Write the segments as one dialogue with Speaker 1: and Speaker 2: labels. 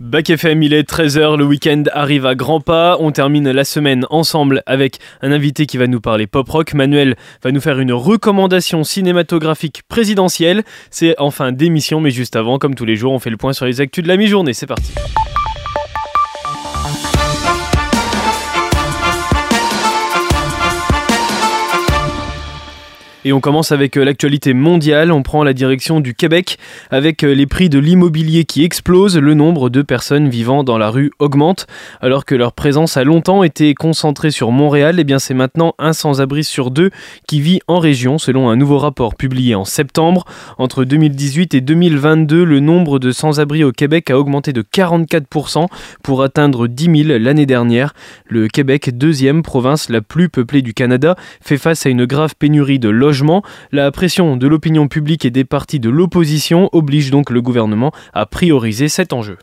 Speaker 1: Bac FM, il est 13h, le week-end arrive à grands pas. On termine la semaine ensemble avec un invité qui va nous parler pop-rock. Manuel va nous faire une recommandation cinématographique présidentielle. C'est en fin d'émission, mais juste avant, comme tous les jours, on fait le point sur les actus de la mi-journée. C'est parti. Et on commence avec euh, l'actualité mondiale. On prend la direction du Québec avec euh, les prix de l'immobilier qui explosent. Le nombre de personnes vivant dans la rue augmente. Alors que leur présence a longtemps été concentrée sur Montréal, et eh bien c'est maintenant un sans-abri sur deux qui vit en région selon un nouveau rapport publié en septembre. Entre 2018 et 2022, le nombre de sans-abri au Québec a augmenté de 44% pour atteindre 10 000 l'année dernière. Le Québec, deuxième province la plus peuplée du Canada, fait face à une grave pénurie de logements la pression de l'opinion publique et des partis de l'opposition oblige donc le gouvernement à prioriser cet enjeu.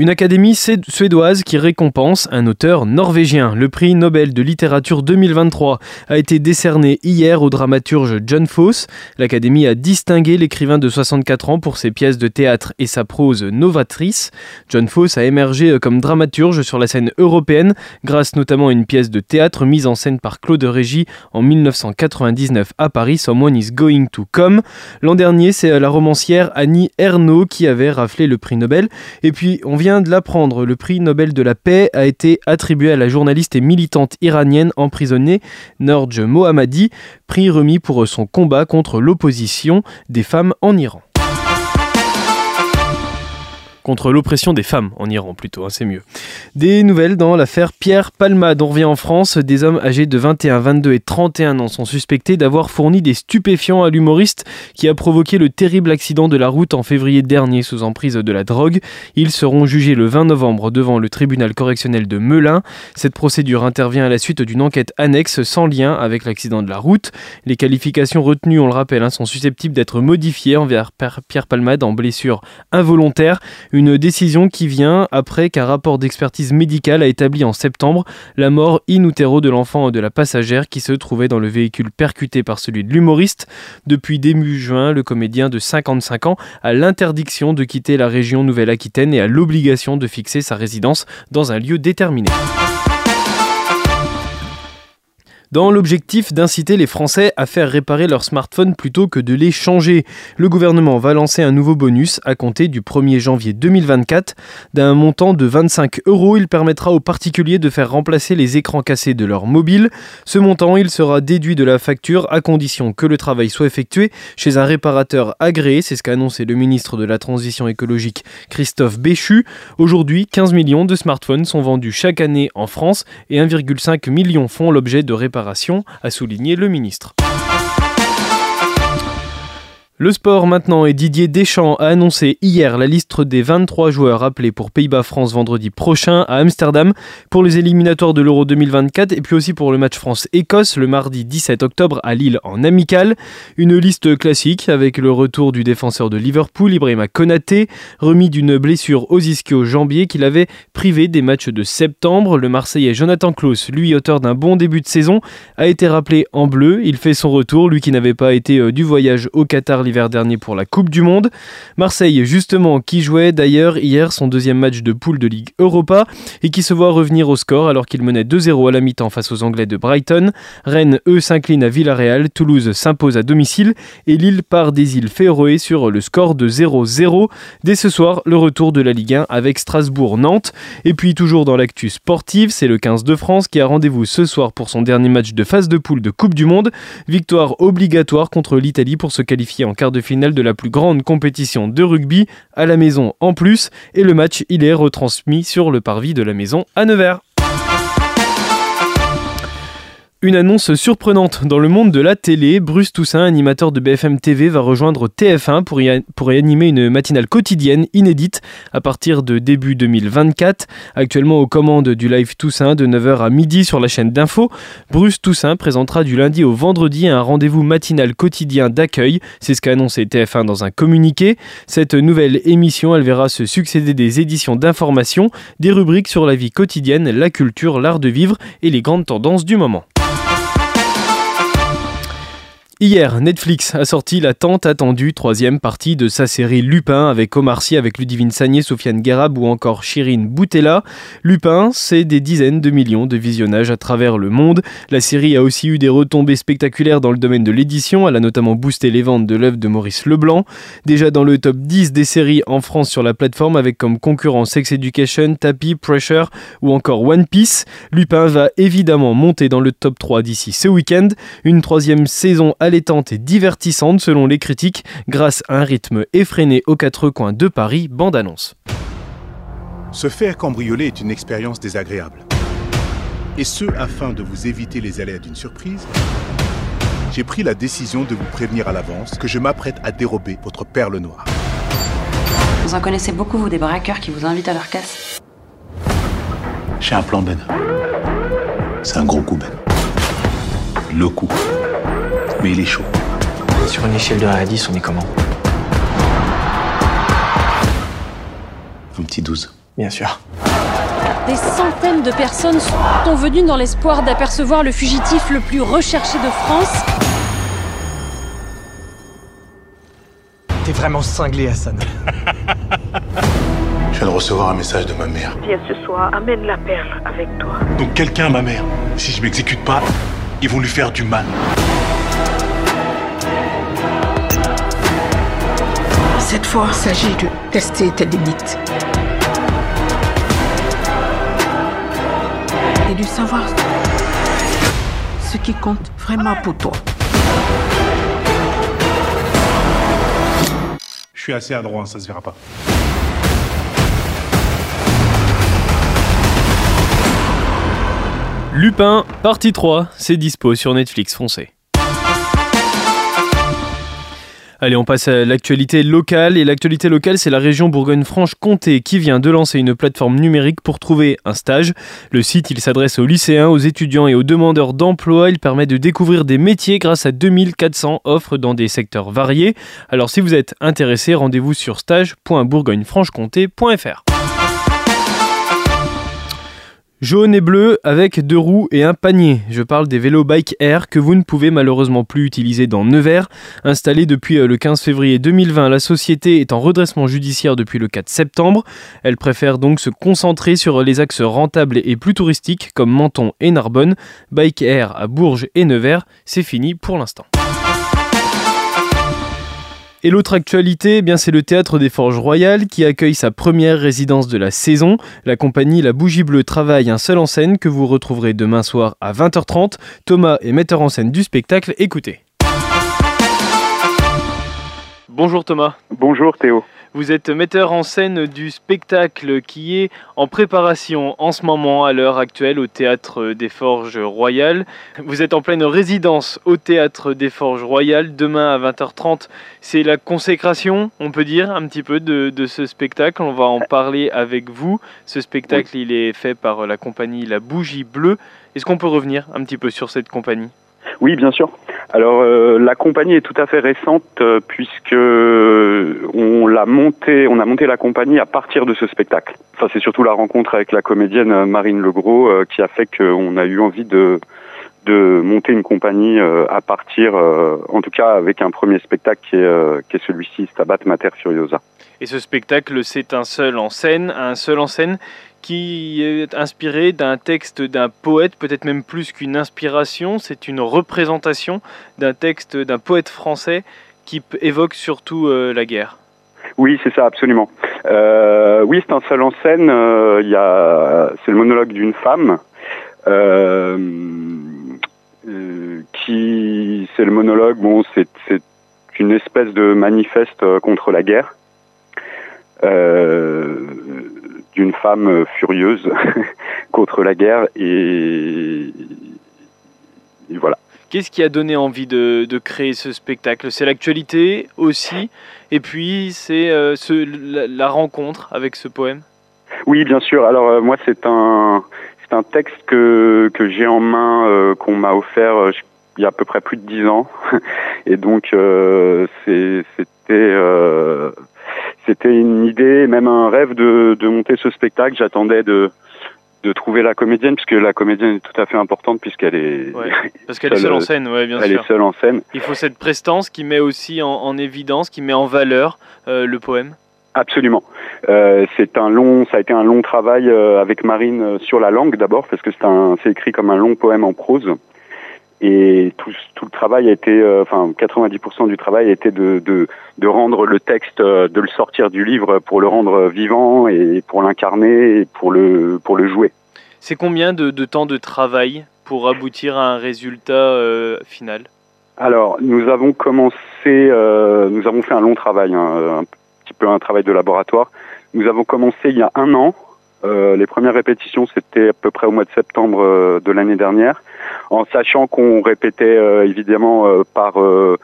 Speaker 1: Une académie suédoise qui récompense un auteur norvégien. Le prix Nobel de littérature 2023 a été décerné hier au dramaturge John Fosse. L'académie a distingué l'écrivain de 64 ans pour ses pièces de théâtre et sa prose novatrice. John Fosse a émergé comme dramaturge sur la scène européenne grâce notamment à une pièce de théâtre mise en scène par Claude Régis en 1999 à Paris, Someone is Going to Come. L'an dernier, c'est la romancière Annie Ernaux qui avait raflé le prix Nobel. Et puis, on vient de l'apprendre, le prix Nobel de la paix a été attribué à la journaliste et militante iranienne emprisonnée Norj Mohammadi, prix remis pour son combat contre l'opposition des femmes en Iran contre l'oppression des femmes en Iran plutôt, hein, c'est mieux. Des nouvelles dans l'affaire Pierre Palmade. On revient en France. Des hommes âgés de 21, 22 et 31 ans sont suspectés d'avoir fourni des stupéfiants à l'humoriste qui a provoqué le terrible accident de la route en février dernier sous emprise de la drogue. Ils seront jugés le 20 novembre devant le tribunal correctionnel de Melun. Cette procédure intervient à la suite d'une enquête annexe sans lien avec l'accident de la route. Les qualifications retenues, on le rappelle, hein, sont susceptibles d'être modifiées envers Pierre Palmade en blessure involontaire. Une décision qui vient après qu'un rapport d'expertise médicale a établi en septembre la mort in utero de l'enfant de la passagère qui se trouvait dans le véhicule percuté par celui de l'humoriste. Depuis début juin, le comédien de 55 ans a l'interdiction de quitter la région Nouvelle-Aquitaine et a l'obligation de fixer sa résidence dans un lieu déterminé dans l'objectif d'inciter les Français à faire réparer leur smartphone plutôt que de les changer. Le gouvernement va lancer un nouveau bonus à compter du 1er janvier 2024. D'un montant de 25 euros, il permettra aux particuliers de faire remplacer les écrans cassés de leur mobile. Ce montant, il sera déduit de la facture à condition que le travail soit effectué chez un réparateur agréé. C'est ce qu'a annoncé le ministre de la Transition écologique Christophe Béchu. Aujourd'hui, 15 millions de smartphones sont vendus chaque année en France et 1,5 million font l'objet de réparations a souligné le ministre. Le sport maintenant et Didier Deschamps a annoncé hier la liste des 23 joueurs appelés pour Pays-Bas-France vendredi prochain à Amsterdam pour les éliminatoires de l'Euro 2024 et puis aussi pour le match France-Écosse le mardi 17 octobre à Lille en amical. Une liste classique avec le retour du défenseur de Liverpool Ibrahima Konaté, remis d'une blessure aux ischio-jambier qu'il avait privé des matchs de septembre. Le Marseillais Jonathan Klaus, lui auteur d'un bon début de saison, a été rappelé en bleu. Il fait son retour, lui qui n'avait pas été euh, du voyage au Qatar l'hiver dernier pour la Coupe du Monde. Marseille, justement, qui jouait d'ailleurs hier son deuxième match de poule de Ligue Europa et qui se voit revenir au score alors qu'il menait 2-0 à la mi-temps face aux Anglais de Brighton. Rennes, eux, s'inclinent à Villarreal, Toulouse s'impose à domicile et Lille part des îles Féroé sur le score de 0-0. Dès ce soir, le retour de la Ligue 1 avec Strasbourg-Nantes. Et puis toujours dans l'actu sportive, c'est le 15 de France qui a rendez-vous ce soir pour son dernier match de phase de poule de Coupe du Monde. Victoire obligatoire contre l'Italie pour se qualifier en quart de finale de la plus grande compétition de rugby à la maison en plus. Et le match, il est retransmis sur le parvis de la maison à Nevers. Une annonce surprenante dans le monde de la télé. Bruce Toussaint, animateur de BFM TV, va rejoindre TF1 pour y, animer une matinale quotidienne inédite à partir de début 2024. Actuellement aux commandes du live Toussaint de 9h à midi sur la chaîne d'info, Bruce Toussaint présentera du lundi au vendredi un rendez-vous matinal quotidien d'accueil. C'est ce qu'a annoncé TF1 dans un communiqué. Cette nouvelle émission, elle verra se succéder des éditions d'information, des rubriques sur la vie quotidienne, la culture, l'art de vivre et les grandes tendances du moment. Hier, Netflix a sorti la tant attendue troisième partie de sa série Lupin avec Omar Sy, avec Ludivine Sagné, Sofiane Guérab ou encore Shirin Boutella. Lupin, c'est des dizaines de millions de visionnages à travers le monde. La série a aussi eu des retombées spectaculaires dans le domaine de l'édition. Elle a notamment boosté les ventes de l'œuvre de Maurice Leblanc. Déjà dans le top 10 des séries en France sur la plateforme avec comme concurrents Sex Education, Tappy, Pressure ou encore One Piece. Lupin va évidemment monter dans le top 3 d'ici ce week-end. Une troisième saison à allaitante et divertissante selon les critiques, grâce à un rythme effréné aux quatre coins de Paris, bande-annonce.
Speaker 2: Se faire cambrioler est une expérience désagréable. Et ce, afin de vous éviter les aléas d'une surprise, j'ai pris la décision de vous prévenir à l'avance que je m'apprête à dérober votre perle noire.
Speaker 3: Vous en connaissez beaucoup, vous, des braqueurs qui vous invitent à leur casse
Speaker 2: J'ai un plan, Ben. C'est un gros coup, Ben. Le coup mais il est chaud.
Speaker 4: Sur une échelle de 1 à 10, on est comment
Speaker 2: Un petit 12.
Speaker 4: Bien sûr.
Speaker 5: Des centaines de personnes sont venues dans l'espoir d'apercevoir le fugitif le plus recherché de France.
Speaker 4: T'es vraiment cinglé, Hassan.
Speaker 2: Je viens de recevoir un message de ma mère.
Speaker 6: Viens ce soir, amène la perle avec toi.
Speaker 2: Donc quelqu'un, ma mère. Si je m'exécute pas, ils vont lui faire du mal.
Speaker 6: Cette fois, il s'agit de tester tes limites. Et de savoir ce qui compte vraiment pour toi.
Speaker 2: Je suis assez adroit, ça se verra pas.
Speaker 1: Lupin, partie 3, c'est dispo sur Netflix français. Allez, on passe à l'actualité locale. Et l'actualité locale, c'est la région Bourgogne-Franche-Comté qui vient de lancer une plateforme numérique pour trouver un stage. Le site, il s'adresse aux lycéens, aux étudiants et aux demandeurs d'emploi. Il permet de découvrir des métiers grâce à 2400 offres dans des secteurs variés. Alors si vous êtes intéressé, rendez-vous sur stage.bourgogne-franche-comté.fr. Jaune et bleu avec deux roues et un panier. Je parle des vélos Bike Air que vous ne pouvez malheureusement plus utiliser dans Nevers. Installée depuis euh, le 15 février 2020, la société est en redressement judiciaire depuis le 4 septembre. Elle préfère donc se concentrer sur les axes rentables et plus touristiques comme Menton et Narbonne. Bike Air à Bourges et Nevers, c'est fini pour l'instant. Et l'autre actualité, eh bien c'est le théâtre des Forges Royales qui accueille sa première résidence de la saison. La compagnie La Bougie Bleue travaille un seul en scène que vous retrouverez demain soir à 20h30. Thomas est metteur en scène du spectacle. Écoutez. Bonjour Thomas.
Speaker 7: Bonjour Théo.
Speaker 1: Vous êtes metteur en scène du spectacle qui est en préparation en ce moment à l'heure actuelle au théâtre des Forges Royales. Vous êtes en pleine résidence au théâtre des Forges Royales. Demain à 20h30, c'est la consécration, on peut dire, un petit peu de, de, ce spectacle. On va en parler avec vous. Ce spectacle, il est fait par la compagnie La Bougie Bleue. Est-ce qu'on peut revenir un petit peu sur cette compagnie?
Speaker 7: Oui, bien sûr. Alors euh, la compagnie est tout à fait récente euh, puisque on l'a on a monté la compagnie à partir de ce spectacle. Enfin, c'est surtout la rencontre avec la comédienne Marine Legros euh, qui a fait qu'on a eu envie de de monter une compagnie euh, à partir, euh, en tout cas avec un premier spectacle qui est, est celui-ci, Stabat Mater Furiosa.
Speaker 1: Et ce spectacle, c'est un seul en scène, un seul en scène qui est inspiré d'un texte d'un poète, peut-être même plus qu'une inspiration, c'est une représentation d'un texte d'un poète français qui évoque surtout euh, la guerre.
Speaker 7: Oui, c'est ça, absolument. Euh, oui, c'est un seul en scène. Euh, c'est le monologue d'une femme qui, c'est le monologue. Bon, c'est, c'est une espèce de manifeste contre la guerre. D'une femme euh, furieuse contre la guerre et, et voilà.
Speaker 1: Qu'est-ce qui a donné envie de, de créer ce spectacle? C'est l'actualité aussi, et puis c'est euh, ce, la, la, rencontre avec ce poème?
Speaker 7: Oui, bien sûr. Alors euh, moi, c'est un, c'est un texte que, que j'ai en main, euh, qu'on m'a offert il y a à peu près plus de dix ans, et donc c'était c'était une idée, même un rêve de, de monter ce spectacle. J'attendais de de trouver la comédienne, puisque la comédienne est tout à fait importante, puisqu'elle est.
Speaker 1: Ouais, parce qu'elle est seule en scène, ouais, bien
Speaker 7: elle
Speaker 1: sûr.
Speaker 7: est seule en scène.
Speaker 1: Il faut cette prestance qui met aussi en, en évidence, qui met en valeur euh, le poème.
Speaker 7: Absolument. Euh, c'est un long, ça a été un long travail euh, avec Marine sur la langue d'abord, parce que c'est un, c'est écrit comme un long poème en prose. Et tout, tout le travail a été, euh, enfin 90% du travail a été de, de, de rendre le texte, euh, de le sortir du livre pour le rendre vivant et pour l'incarner et pour le, pour le jouer.
Speaker 1: C'est combien de, de temps de travail pour aboutir à un résultat euh, final?
Speaker 7: Alors, nous avons commencé, euh, nous avons fait un long travail, hein, un petit peu un travail de laboratoire. Nous avons commencé il y a un an. Euh, les premières répétitions, c'était à peu près au mois de septembre euh, de l'année dernière, en sachant qu'on répétait euh, évidemment euh, par euh,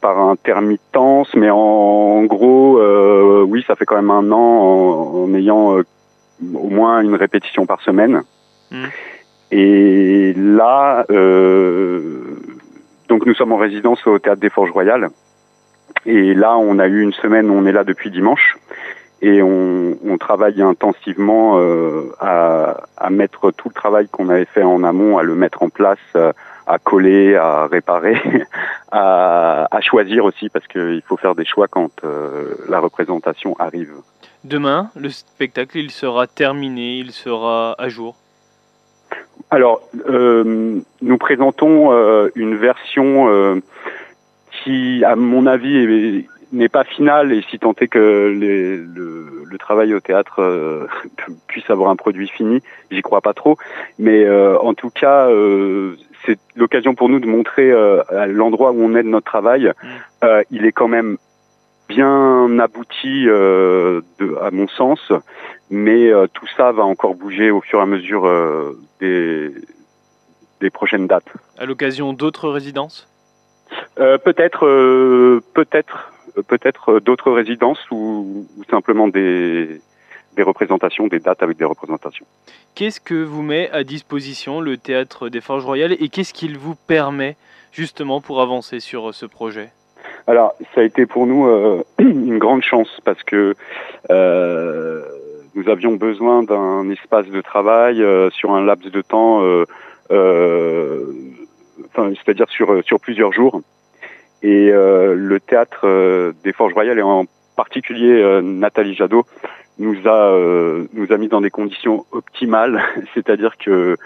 Speaker 7: par intermittence, mais en, en gros, euh, oui, ça fait quand même un an en, en ayant euh, au moins une répétition par semaine.
Speaker 1: Mhm.
Speaker 7: Et là, euh, donc nous sommes en résidence au théâtre des Forges Royales. Et là, on a eu une semaine, on est là depuis dimanche, et on, on travaille intensivement euh, à, à mettre tout le travail qu'on avait fait en amont, à le mettre en place, euh, à coller, à réparer, à, à choisir aussi, parce qu'il faut faire des choix quand euh, la représentation arrive.
Speaker 1: Demain, le spectacle, il sera terminé, il sera à jour?
Speaker 7: Alors, euh, nous présentons euh, une version euh, qui, à mon avis, est- n'est pas finale et si tant est que les- le, le travail au théâtre euh, puisse avoir un produit fini, j'y crois pas trop. Mais euh, en tout cas, euh, c'est l'occasion pour nous de montrer euh, à l'endroit où on est de notre travail, euh, il est quand même bien abouti euh, de, à mon sens, mais euh, tout ça va encore bouger au fur et à mesure euh, des, des prochaines dates.
Speaker 1: À l'occasion d'autres résidences?
Speaker 7: Euh, peut-être, euh, peut-être, peut-être euh, d'autres résidences ou, ou simplement des, des représentations, des dates avec des représentations.
Speaker 1: Qu'est-ce que vous met à disposition le théâtre des Forges Royales et qu'est-ce qu'il vous permet justement pour avancer sur euh, ce projet?
Speaker 7: Alors, ça a été pour nous euh, une grande chance parce que euh, nous avions besoin d'un espace de travail euh, sur un laps de temps, euh, euh, enfin, c'est-à-dire sur, sur plusieurs jours. Et euh, le théâtre euh, des Forges Royales et en particulier euh, Nathalie Jadot nous a euh, nous a mis dans des conditions optimales, c'est-à-dire que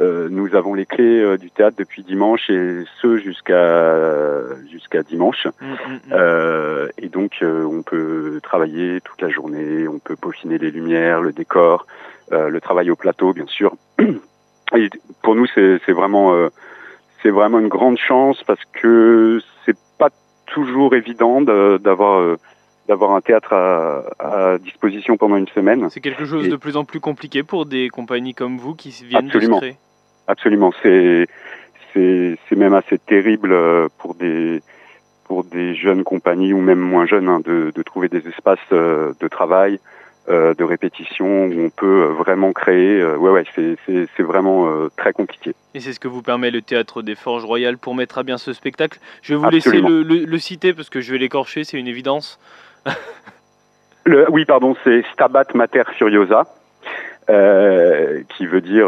Speaker 7: euh, nous avons les clés euh, du théâtre depuis dimanche et ce jusqu'à jusqu'à dimanche.
Speaker 1: Mm, mm, mm.
Speaker 7: Euh, et donc euh, on peut travailler toute la journée, on peut peaufiner les lumières, le décor, euh, le travail au plateau bien sûr. Et pour nous c'est c'est vraiment euh, c'est vraiment une grande chance parce que toujours évident d'avoir euh, d'avoir un théâtre à, à disposition pendant une semaine.
Speaker 1: C'est quelque chose
Speaker 7: Et-
Speaker 1: de plus en plus compliqué pour des compagnies comme vous qui viennent
Speaker 7: Absolument.
Speaker 1: de se créer.
Speaker 7: Absolument, c'est même assez terrible euh, pour des pour des jeunes compagnies ou même moins jeunes hein, de, de trouver des espaces euh, de travail, euh, de répétition où on peut euh, vraiment créer. euh, ouais ouais, c'est vraiment euh, très compliqué.
Speaker 1: Et c'est ce que vous permet le théâtre des Forges Royales pour mettre à bien ce spectacle. Je vais vous
Speaker 7: Absolument.
Speaker 1: laisser le, le- le citer parce que je vais l'écorcher, c'est une évidence.
Speaker 7: Le, oui, pardon, c'est Stabat Mater Furiosa, qui veut dire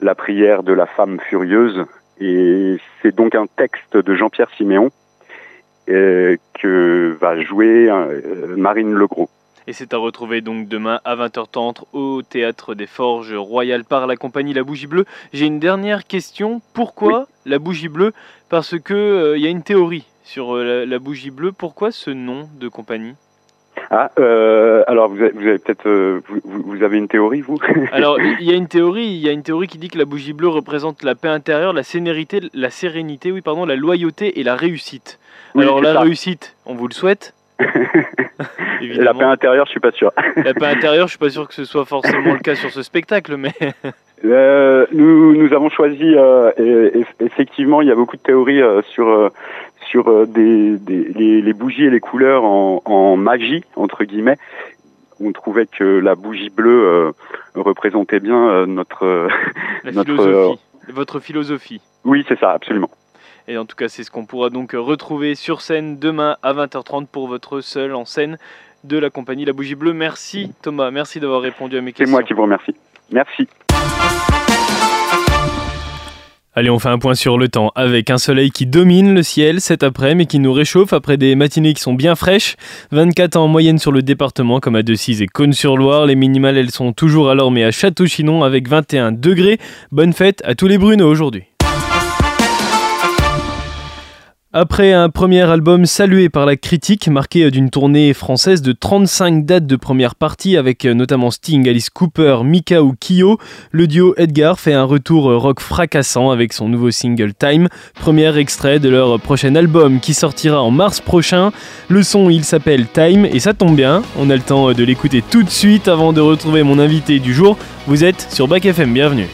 Speaker 7: la prière de la femme furieuse. Et c'est donc un texte de Jean-Pierre Siméon que va jouer Marine Legros.
Speaker 1: Et c'est à retrouver donc demain à 20h30 au théâtre des Forges Royales par la compagnie La Bougie Bleue. J'ai une dernière question. Pourquoi la Bougie Bleue? Parce que euh, y a une théorie sur euh, la, la Bougie Bleue. Pourquoi ce nom de compagnie?
Speaker 7: Ah, euh, alors vous avez, peut-être, euh, vous, avez une théorie, vous?
Speaker 1: Alors, il y a une théorie, il y a une théorie qui dit que la bougie bleue représente la paix intérieure, la sérénité, la sérénité, oui, pardon, la loyauté et la réussite.
Speaker 7: Oui,
Speaker 1: Alors, la
Speaker 7: ça.
Speaker 1: réussite, on vous le souhaite.
Speaker 7: La paix intérieure, je suis pas sûr.
Speaker 1: La paix intérieure, je suis pas sûr que ce soit forcément le cas sur ce spectacle, mais
Speaker 7: Euh, nous, nous avons choisi, euh, et- et- effectivement, il y a beaucoup de théories euh, sur sur des, des- les, les bougies et les couleurs en, en magie entre guillemets. On trouvait que la bougie bleue représentait bien notre.
Speaker 1: la
Speaker 7: Notre,
Speaker 1: philosophie, votre philosophie.
Speaker 7: Oui, c'est ça, absolument.
Speaker 1: Et en tout cas, c'est ce qu'on pourra donc retrouver sur scène demain à 20h30 pour votre seul en scène de la compagnie La Bougie Bleue. Merci Thomas, merci d'avoir répondu à mes
Speaker 7: C'est
Speaker 1: questions.
Speaker 7: moi qui vous remercie. Merci.
Speaker 8: Allez, on fait un point sur le temps avec un soleil qui domine le ciel cet après, mais qui nous réchauffe après des matinées qui sont bien fraîches. 24 en moyenne sur le département, comme à Decize et Cône-sur-Loire. Les minimales, elles sont toujours alors, mais à Château-Chinon avec 21 degrés. Bonne fête à tous les Bruno aujourd'hui. Après un premier album salué par la critique, marqué d'une tournée française de 35 dates de première partie avec notamment Sting, Alice Cooper, Mika ou Kyo, le duo Edgar fait un retour rock fracassant avec son nouveau single Time, premier extrait de leur prochain album qui sortira en mars prochain. Le son, il s'appelle Time et ça tombe bien, on a le temps de l'écouter tout de suite avant de retrouver mon invité du jour. Vous êtes sur Bac FM, bienvenue.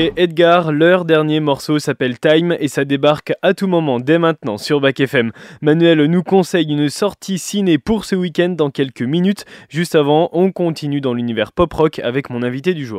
Speaker 8: Edgar, leur dernier morceau s'appelle Time et ça débarque à tout moment dès maintenant sur Bac FM. Manuel nous conseille une sortie ciné pour ce week-end dans quelques minutes. Juste avant, on continue dans l'univers pop rock avec mon invité du jour.